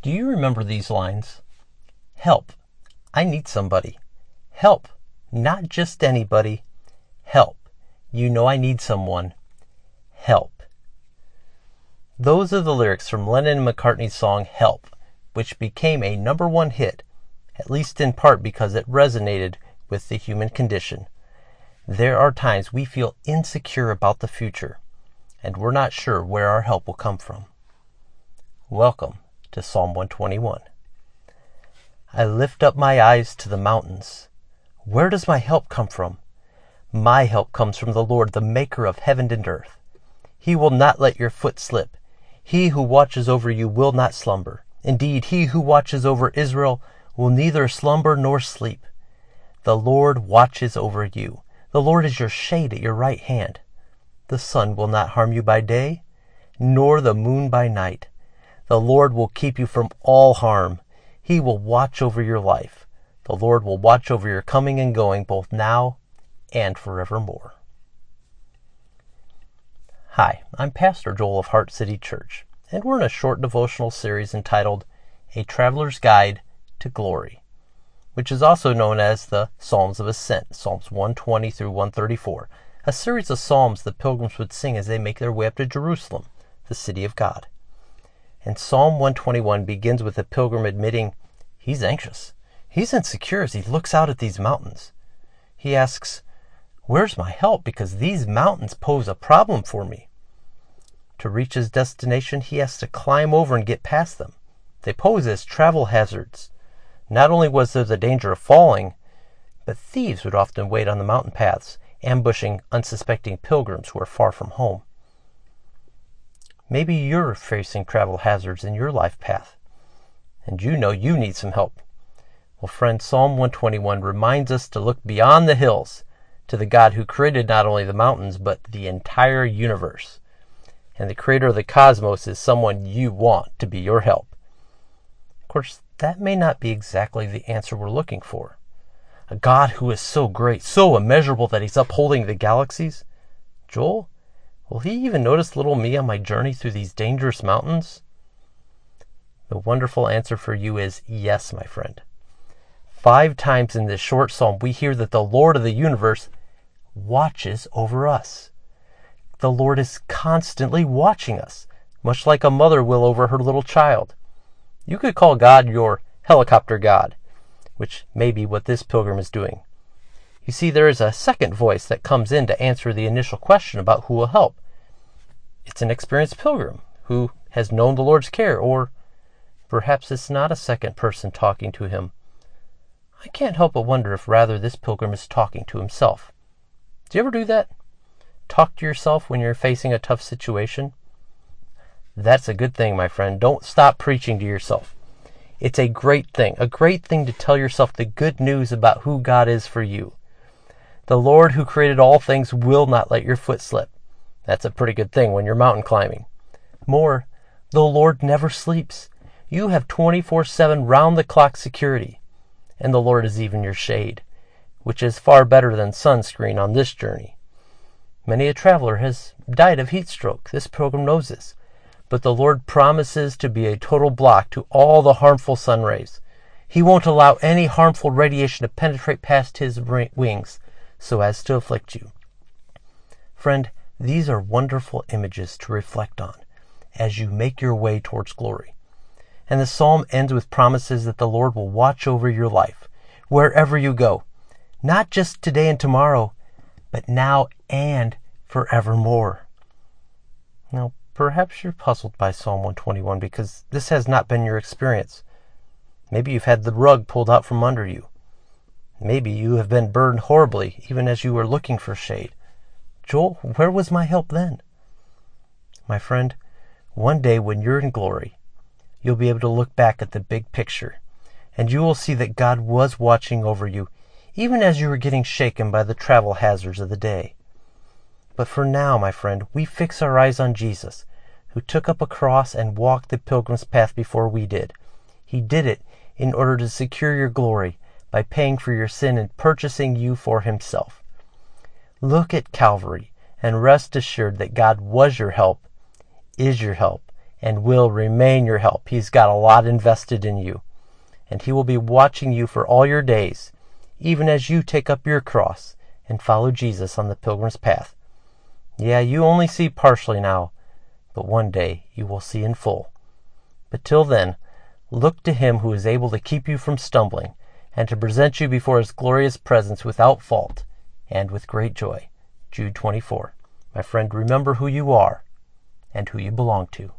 Do you remember these lines? Help. I need somebody. Help. Not just anybody. Help. You know I need someone. Help. Those are the lyrics from Lennon and McCartney's song Help, which became a number one hit, at least in part because it resonated with the human condition. There are times we feel insecure about the future, and we're not sure where our help will come from. Welcome to Psalm 121. I lift up my eyes to the mountains. Where does my help come from? My help comes from the Lord, the maker of heaven and earth. He will not let your foot slip. He who watches over you will not slumber. Indeed, he who watches over Israel will neither slumber nor sleep. The Lord watches over you. The Lord is your shade at your right hand. The sun will not harm you by day, nor the moon by night. The Lord will keep you from all harm. He will watch over your life. The Lord will watch over your coming and going both now and forevermore. Hi, I'm Pastor Joel of Heart City Church, and we're in a short devotional series entitled A Traveler's Guide to Glory, which is also known as the Psalms of Ascent, Psalms 120 through 134, a series of psalms the pilgrims would sing as they make their way up to Jerusalem, the city of God. And Psalm 121 begins with the pilgrim admitting he's anxious. He's insecure as he looks out at these mountains. He asks, Where's my help? Because these mountains pose a problem for me. To reach his destination, he has to climb over and get past them. They pose as travel hazards. Not only was there the danger of falling, but thieves would often wait on the mountain paths, ambushing unsuspecting pilgrims who are far from home. Maybe you're facing travel hazards in your life path, and you know you need some help. Well, friend, Psalm 121 reminds us to look beyond the hills to the God who created not only the mountains, but the entire universe. And the creator of the cosmos is someone you want to be your help. Of course, that may not be exactly the answer we're looking for. A God who is so great, so immeasurable that he's upholding the galaxies? Joel, Will he even notice little me on my journey through these dangerous mountains? The wonderful answer for you is yes, my friend. Five times in this short psalm, we hear that the Lord of the universe watches over us. The Lord is constantly watching us, much like a mother will over her little child. You could call God your helicopter God, which may be what this pilgrim is doing. You see, there is a second voice that comes in to answer the initial question about who will help. It's an experienced pilgrim who has known the Lord's care, or perhaps it's not a second person talking to him. I can't help but wonder if rather this pilgrim is talking to himself. Do you ever do that? Talk to yourself when you're facing a tough situation? That's a good thing, my friend. Don't stop preaching to yourself. It's a great thing, a great thing to tell yourself the good news about who God is for you. The Lord who created all things will not let your foot slip. That's a pretty good thing when you're mountain climbing. More, the Lord never sleeps. You have 24 7 round the clock security. And the Lord is even your shade, which is far better than sunscreen on this journey. Many a traveler has died of heat stroke. This program knows this. But the Lord promises to be a total block to all the harmful sun rays. He won't allow any harmful radiation to penetrate past his wings so as to afflict you. Friend, these are wonderful images to reflect on as you make your way towards glory. And the psalm ends with promises that the Lord will watch over your life wherever you go, not just today and tomorrow, but now and forevermore. Now, perhaps you're puzzled by Psalm 121 because this has not been your experience. Maybe you've had the rug pulled out from under you. Maybe you have been burned horribly even as you were looking for shade. Joel, where was my help then? My friend, one day when you're in glory, you'll be able to look back at the big picture and you will see that God was watching over you even as you were getting shaken by the travel hazards of the day. But for now, my friend, we fix our eyes on Jesus, who took up a cross and walked the pilgrim's path before we did. He did it in order to secure your glory by paying for your sin and purchasing you for himself. Look at Calvary and rest assured that God was your help, is your help, and will remain your help. He's got a lot invested in you, and He will be watching you for all your days, even as you take up your cross and follow Jesus on the pilgrim's path. Yeah, you only see partially now, but one day you will see in full. But till then, look to Him who is able to keep you from stumbling and to present you before His glorious presence without fault and with great joy. Jude 24. My friend, remember who you are and who you belong to.